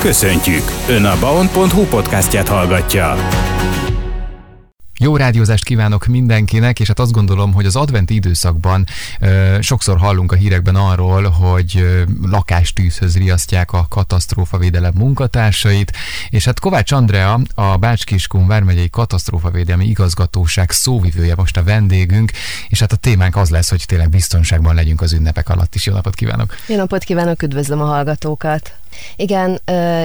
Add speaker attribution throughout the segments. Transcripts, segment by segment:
Speaker 1: Köszöntjük! Ön a baon.hu podcastját hallgatja.
Speaker 2: Jó rádiózást kívánok mindenkinek, és hát azt gondolom, hogy az adventi időszakban ö, sokszor hallunk a hírekben arról, hogy ö, lakástűzhöz riasztják a katasztrófavédelem munkatársait, és hát Kovács Andrea, a Bács-Kiskun vármegyei katasztrófavédelmi igazgatóság szóvivője most a vendégünk, és hát a témánk az lesz, hogy tényleg biztonságban legyünk az ünnepek alatt is. Jó napot kívánok!
Speaker 3: Jó napot kívánok, üdvözlöm a hallgatókat! Igen,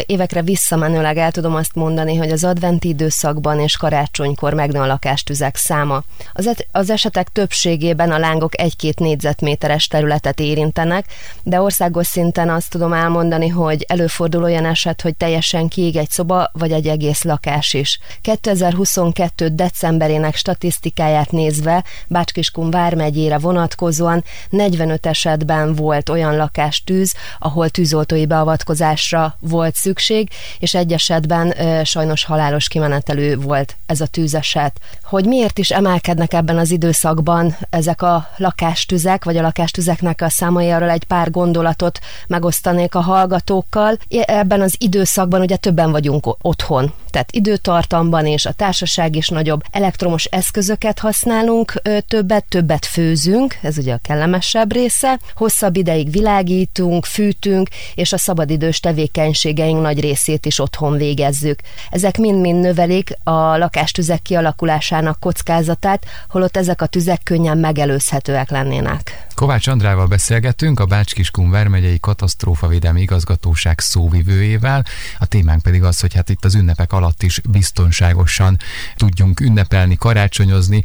Speaker 3: évekre visszamenőleg el tudom azt mondani, hogy az adventi időszakban és karácsonykor megnő a lakástüzek száma. Az, et- az esetek többségében a lángok egy-két négyzetméteres területet érintenek, de országos szinten azt tudom elmondani, hogy előfordul olyan eset, hogy teljesen kiég egy szoba vagy egy egész lakás is. 2022. decemberének statisztikáját nézve Bácskiskun vármegyére vonatkozóan 45 esetben volt olyan lakástűz, ahol tűzoltói beavatkozás beavatkozásra volt szükség, és egy esetben sajnos halálos kimenetelő volt ez a tűzeset. Hogy miért is emelkednek ebben az időszakban ezek a lakástüzek, vagy a lakástüzeknek a számai, arról egy pár gondolatot megosztanék a hallgatókkal. Ebben az időszakban ugye többen vagyunk otthon, tehát időtartamban és a társaság is nagyobb. Elektromos eszközöket használunk többet, többet főzünk, ez ugye a kellemesebb része. Hosszabb ideig világítunk, fűtünk, és a szabadidő idős tevékenységeink nagy részét is otthon végezzük. Ezek mind-mind növelik a lakástüzek kialakulásának kockázatát, holott ezek a tüzek könnyen megelőzhetőek lennének.
Speaker 2: Kovács Andrával beszélgetünk, a Bács-Kiskun Vármegyei Katasztrófavédelmi Igazgatóság szóvivőjével. A témánk pedig az, hogy hát itt az ünnepek alatt is biztonságosan tudjunk ünnepelni, karácsonyozni,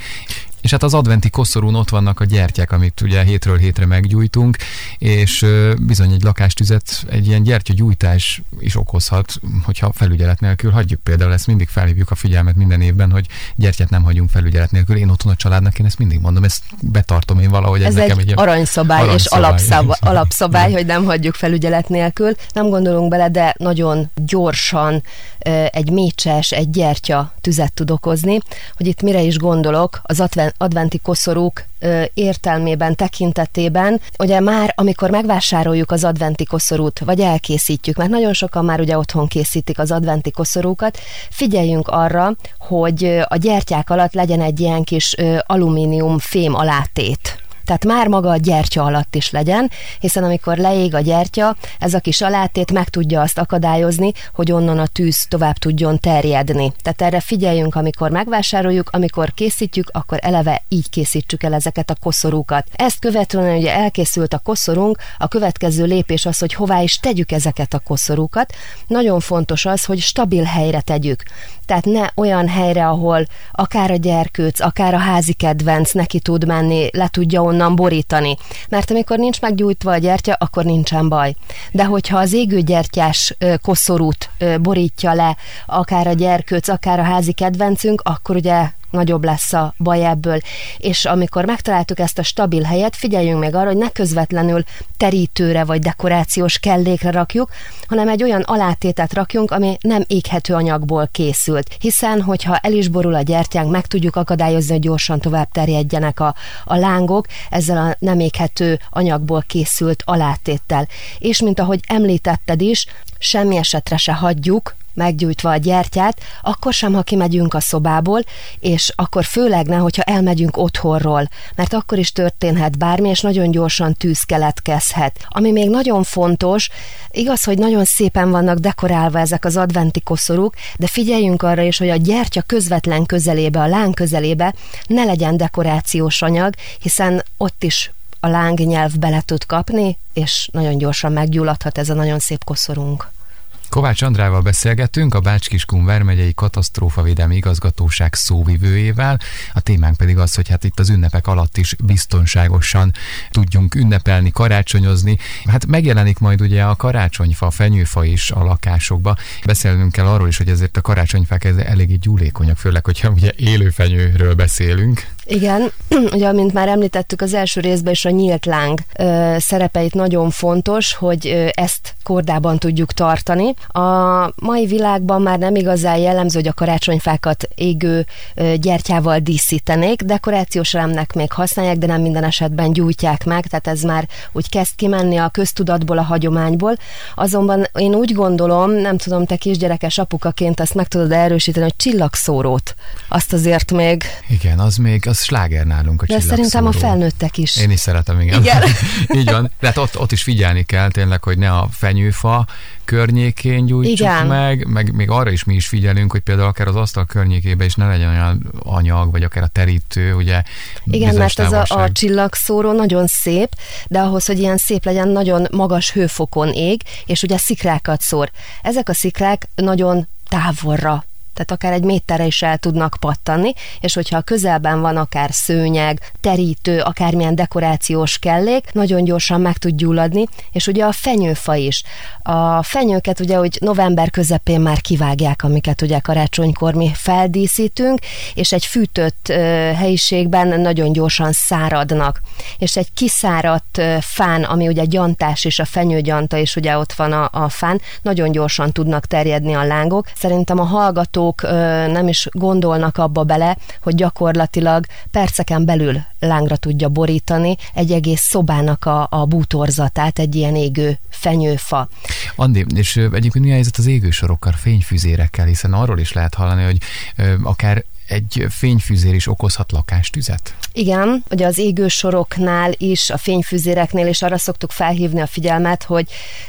Speaker 2: és hát az adventi koszorún ott vannak a gyertyák, amit ugye hétről hétre meggyújtunk, és bizony egy lakástüzet, egy ilyen gyertyagyújtás is okozhat, hogyha felügyelet nélkül hagyjuk. Például ezt mindig felhívjuk a figyelmet minden évben, hogy gyertyát nem hagyunk felügyelet nélkül. Én otthon a családnak, én ezt mindig mondom, ezt betartom én valahogy.
Speaker 3: Ez, ez nekem egy, egy aranyszabály, aranyszabály és alapszabály, alapszabály hogy nem hagyjuk felügyelet nélkül. Nem gondolunk bele, de nagyon gyorsan egy mécses, egy gyertya tüzet tud okozni. Hogy itt mire is gondolok, az adventi koszorúk értelmében, tekintetében, ugye már amikor megvásároljuk az adventi koszorút, vagy elkészítjük, mert nagyon sokan már ugye otthon készítik az adventi koszorúkat, figyeljünk arra, hogy a gyertyák alatt legyen egy ilyen kis alumínium fém alátét tehát már maga a gyertya alatt is legyen, hiszen amikor leég a gyertya, ez a kis alátét meg tudja azt akadályozni, hogy onnan a tűz tovább tudjon terjedni. Tehát erre figyeljünk, amikor megvásároljuk, amikor készítjük, akkor eleve így készítsük el ezeket a koszorúkat. Ezt követően ugye elkészült a koszorunk, a következő lépés az, hogy hová is tegyük ezeket a koszorúkat. Nagyon fontos az, hogy stabil helyre tegyük. Tehát ne olyan helyre, ahol akár a gyerkőc, akár a házi kedvenc neki tud menni, le tudja onnan borítani. Mert amikor nincs meggyújtva a gyertya, akkor nincsen baj. De hogyha az égőgyertyás koszorút borítja le, akár a gyerkőc, akár a házi kedvencünk, akkor ugye nagyobb lesz a baj ebből. És amikor megtaláltuk ezt a stabil helyet, figyeljünk meg arra, hogy ne közvetlenül terítőre vagy dekorációs kellékre rakjuk, hanem egy olyan alátétet rakjunk, ami nem éghető anyagból készült. Hiszen, hogyha el is borul a gyertyánk, meg tudjuk akadályozni, hogy gyorsan tovább terjedjenek a, a lángok ezzel a nem éghető anyagból készült alátéttel. És mint ahogy említetted is, semmi esetre se hagyjuk, meggyújtva a gyertyát, akkor sem, ha kimegyünk a szobából, és akkor főleg ne, hogyha elmegyünk otthonról, mert akkor is történhet bármi, és nagyon gyorsan tűz keletkezhet. Ami még nagyon fontos, igaz, hogy nagyon szépen vannak dekorálva ezek az adventi koszorúk, de figyeljünk arra is, hogy a gyertya közvetlen közelébe, a láng közelébe ne legyen dekorációs anyag, hiszen ott is a lángnyelv bele tud kapni, és nagyon gyorsan meggyulladhat ez a nagyon szép koszorunk.
Speaker 2: Kovács Andrával beszélgettünk, a Bács-Kiskun Vármegyei Katasztrófavédelmi Igazgatóság szóvivőjével. A témánk pedig az, hogy hát itt az ünnepek alatt is biztonságosan tudjunk ünnepelni, karácsonyozni. Hát megjelenik majd ugye a karácsonyfa, a fenyőfa is a lakásokba. Beszélnünk kell arról is, hogy ezért a karácsonyfák eléggé gyúlékonyak, főleg, hogyha ugye élő fenyőről beszélünk.
Speaker 3: Igen, ugye, mint már említettük az első részben is a nyílt láng ö, szerepeit nagyon fontos, hogy ö, ezt kordában tudjuk tartani. A mai világban már nem igazán jellemző, hogy a karácsonyfákat égő ö, gyertyával díszítenék, dekorációs elemnek még használják, de nem minden esetben gyújtják meg, tehát ez már úgy kezd kimenni a köztudatból, a hagyományból. Azonban én úgy gondolom, nem tudom, te kisgyerekes apukaként azt meg tudod erősíteni, hogy csillagszórót, azt azért még...
Speaker 2: Igen, az még, az sláger nálunk a
Speaker 3: De szerintem a felnőttek is.
Speaker 2: Én is szeretem, igen.
Speaker 3: igen.
Speaker 2: Így van. De hát ott, ott is figyelni kell tényleg, hogy ne a fenyőfa környékén gyújtsuk igen. meg, meg még arra is mi is figyelünk, hogy például akár az asztal környékében is ne legyen olyan anyag, vagy akár a terítő, ugye.
Speaker 3: Igen, mert ez a, a csillagszóró nagyon szép, de ahhoz, hogy ilyen szép legyen, nagyon magas hőfokon ég, és ugye szikrákat szór. Ezek a szikrák nagyon távolra tehát akár egy méterre is el tudnak pattani, és hogyha a közelben van akár szőnyeg, terítő, akármilyen dekorációs kellék, nagyon gyorsan meg tud gyulladni, és ugye a fenyőfa is. A fenyőket ugye, hogy november közepén már kivágják, amiket ugye karácsonykor mi feldíszítünk, és egy fűtött helyiségben nagyon gyorsan száradnak. És egy kiszáradt fán, ami ugye gyantás és a fenyőgyanta, és ugye ott van a, a fán, nagyon gyorsan tudnak terjedni a lángok. Szerintem a hallgató hallgatók nem is gondolnak abba bele, hogy gyakorlatilag perceken belül lángra tudja borítani egy egész szobának a, a bútorzatát, egy ilyen égő fenyőfa.
Speaker 2: Andi, és egyébként mi a helyzet az égősorokkal, fényfűzérekkel, hiszen arról is lehet hallani, hogy akár egy fényfűzér is okozhat lakástüzet?
Speaker 3: Igen, ugye az égősoroknál is, a fényfűzéreknél is arra szoktuk felhívni a figyelmet, hogy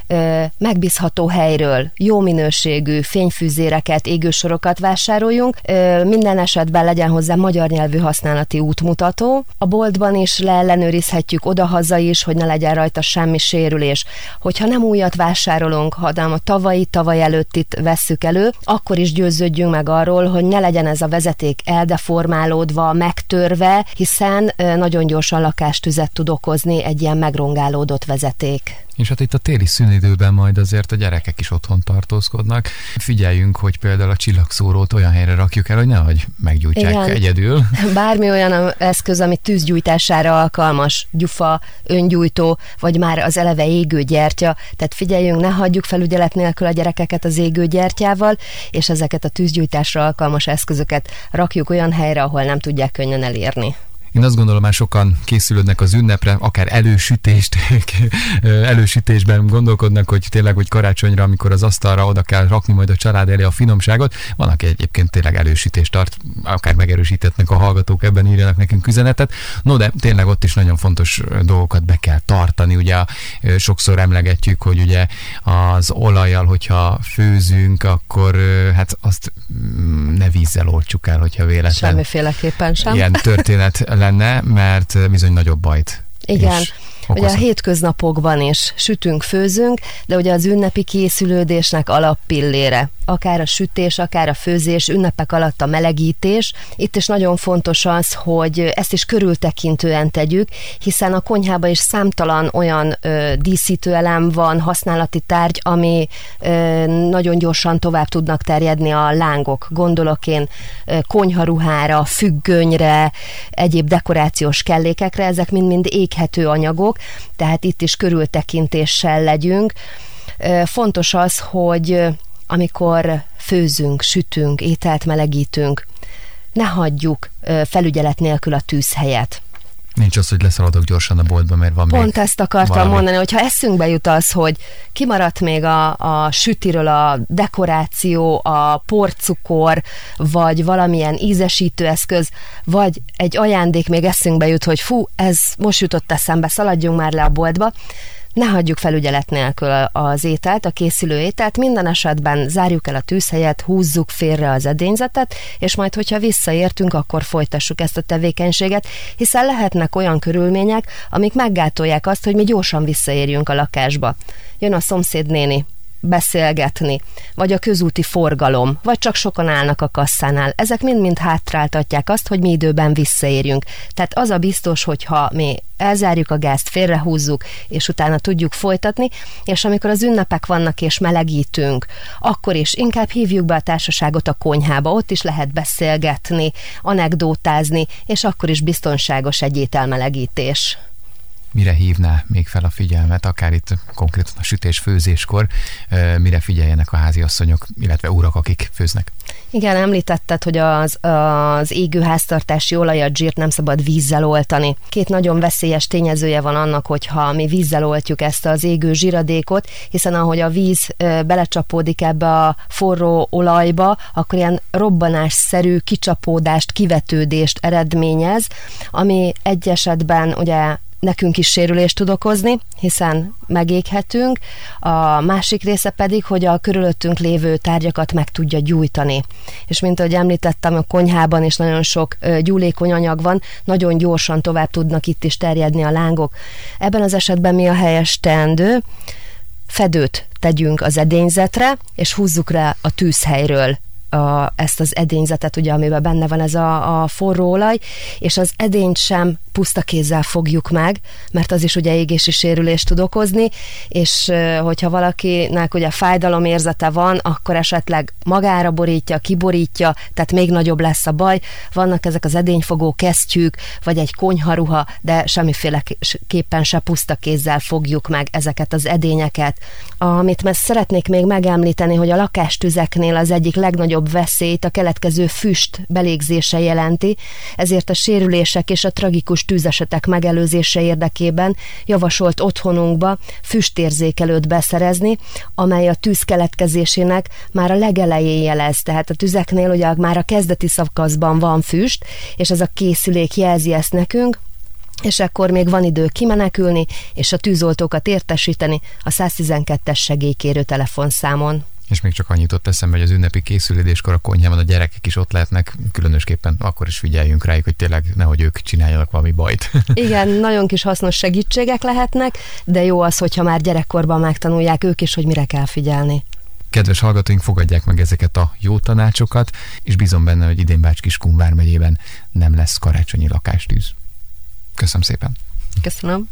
Speaker 3: ö, megbízható helyről jó minőségű fényfűzéreket, égősorokat vásároljunk. Ö, minden esetben legyen hozzá magyar nyelvű használati útmutató. A boltban is leellenőrizhetjük odahaza is, hogy ne legyen rajta semmi sérülés. Hogyha nem újat vásárolunk, hanem a tavalyi, tavaly előttit vesszük elő, akkor is győződjünk meg arról, hogy ne legyen ez a vezeték vezeték eldeformálódva, megtörve, hiszen nagyon gyorsan lakástüzet tud okozni egy ilyen megrongálódott vezeték.
Speaker 2: És hát itt a téli szünidőben majd azért a gyerekek is otthon tartózkodnak. Figyeljünk, hogy például a csillagszórót olyan helyre rakjuk el, hogy nehogy meggyújtják Igen. egyedül.
Speaker 3: Bármi olyan eszköz, ami tűzgyújtására alkalmas, gyufa, öngyújtó, vagy már az eleve égő gyertya. Tehát figyeljünk, ne hagyjuk felügyelet nélkül a gyerekeket az égő gyertyával, és ezeket a tűzgyújtásra alkalmas eszközöket rakjuk olyan helyre, ahol nem tudják könnyen elérni.
Speaker 2: Én azt gondolom, már sokan készülődnek az ünnepre, akár elősütést, elősütésben gondolkodnak, hogy tényleg, hogy karácsonyra, amikor az asztalra oda kell rakni majd a család elé a finomságot. Van, aki egyébként tényleg elősítést tart, akár megerősítettnek a hallgatók, ebben írjanak nekünk üzenetet. No, de tényleg ott is nagyon fontos dolgokat be kell tartani. Ugye sokszor emlegetjük, hogy ugye az olajjal, hogyha főzünk, akkor hát azt mm, ne vízzel oltsuk el, hogyha véletlen.
Speaker 3: Semmiféleképpen sem.
Speaker 2: Ilyen történet lenne, mert bizony nagyobb bajt.
Speaker 3: Igen. Ugye a hétköznapokban is sütünk, főzünk, de ugye az ünnepi készülődésnek alappillére akár a sütés, akár a főzés, ünnepek alatt a melegítés. Itt is nagyon fontos az, hogy ezt is körültekintően tegyük, hiszen a konyhában is számtalan olyan ö, díszítőelem van, használati tárgy, ami ö, nagyon gyorsan tovább tudnak terjedni a lángok. Gondolok én ö, konyharuhára, függönyre, egyéb dekorációs kellékekre, ezek mind-mind éghető anyagok, tehát itt is körültekintéssel legyünk. Fontos az, hogy amikor főzünk, sütünk, ételt melegítünk, ne hagyjuk felügyelet nélkül a tűzhelyet.
Speaker 2: Nincs az, hogy leszaladok gyorsan a boltba, mert van
Speaker 3: Pont ezt akartam valami. mondani, hogy ha eszünkbe jut az, hogy kimaradt még a, a sütiről a dekoráció, a porcukor, vagy valamilyen ízesítő eszköz, vagy egy ajándék még eszünkbe jut, hogy fú, ez most jutott eszembe, szaladjunk már le a boltba, ne hagyjuk felügyelet nélkül az ételt, a készülő ételt, minden esetben zárjuk el a tűzhelyet, húzzuk félre az edényzetet, és majd, hogyha visszaértünk, akkor folytassuk ezt a tevékenységet, hiszen lehetnek olyan körülmények, amik meggátolják azt, hogy mi gyorsan visszaérjünk a lakásba. Jön a szomszéd néni, beszélgetni, vagy a közúti forgalom, vagy csak sokan állnak a kasszánál. Ezek mind-mind hátráltatják azt, hogy mi időben visszaérjünk. Tehát az a biztos, hogyha mi elzárjuk a gázt, félrehúzzuk, és utána tudjuk folytatni, és amikor az ünnepek vannak és melegítünk, akkor is inkább hívjuk be a társaságot a konyhába, ott is lehet beszélgetni, anekdótázni, és akkor is biztonságos egy ételmelegítés
Speaker 2: mire hívná még fel a figyelmet, akár itt konkrétan a sütés-főzéskor, mire figyeljenek a háziasszonyok, illetve urak, akik főznek?
Speaker 3: Igen, említetted, hogy az, az égő háztartási olajat, zsírt nem szabad vízzel oltani. Két nagyon veszélyes tényezője van annak, hogyha mi vízzel oltjuk ezt az égő zsíradékot, hiszen ahogy a víz belecsapódik ebbe a forró olajba, akkor ilyen robbanásszerű kicsapódást, kivetődést eredményez, ami egy esetben ugye nekünk is sérülést tud okozni, hiszen megéghetünk, a másik része pedig, hogy a körülöttünk lévő tárgyakat meg tudja gyújtani. És mint ahogy említettem, a konyhában is nagyon sok gyúlékony anyag van, nagyon gyorsan tovább tudnak itt is terjedni a lángok. Ebben az esetben mi a helyes teendő? Fedőt tegyünk az edényzetre, és húzzuk rá a tűzhelyről a, ezt az edényzetet, ugye, amiben benne van ez a, a forró olaj, és az edényt sem puszta kézzel fogjuk meg, mert az is ugye égési sérülést tud okozni, és hogyha valakinek ugye fájdalom érzete van, akkor esetleg magára borítja, kiborítja, tehát még nagyobb lesz a baj. Vannak ezek az edényfogó kesztyűk, vagy egy konyharuha, de semmiféleképpen se puszta kézzel fogjuk meg ezeket az edényeket. Amit mert szeretnék még megemlíteni, hogy a lakástüzeknél az egyik legnagyobb veszélyt a keletkező füst belégzése jelenti, ezért a sérülések és a tragikus tűzesetek megelőzése érdekében javasolt otthonunkba füstérzékelőt beszerezni, amely a tűz keletkezésének már a legelején jelez. Tehát a tüzeknél ugye már a kezdeti szakaszban van füst, és ez a készülék jelzi ezt nekünk, és akkor még van idő kimenekülni, és a tűzoltókat értesíteni a 112-es segélykérő telefonszámon.
Speaker 2: És még csak annyit ott eszembe, hogy az ünnepi készülődéskor a konyhában a gyerekek is ott lehetnek, különösképpen akkor is figyeljünk rájuk, hogy tényleg nehogy ők csináljanak valami bajt.
Speaker 3: Igen, nagyon kis hasznos segítségek lehetnek, de jó az, hogyha már gyerekkorban megtanulják ők is, hogy mire kell figyelni.
Speaker 2: Kedves hallgatóink, fogadják meg ezeket a jó tanácsokat, és bízom benne, hogy idén Bács-Kiskun vármegyében nem lesz karácsonyi lakástűz. Köszönöm szépen!
Speaker 3: Köszönöm!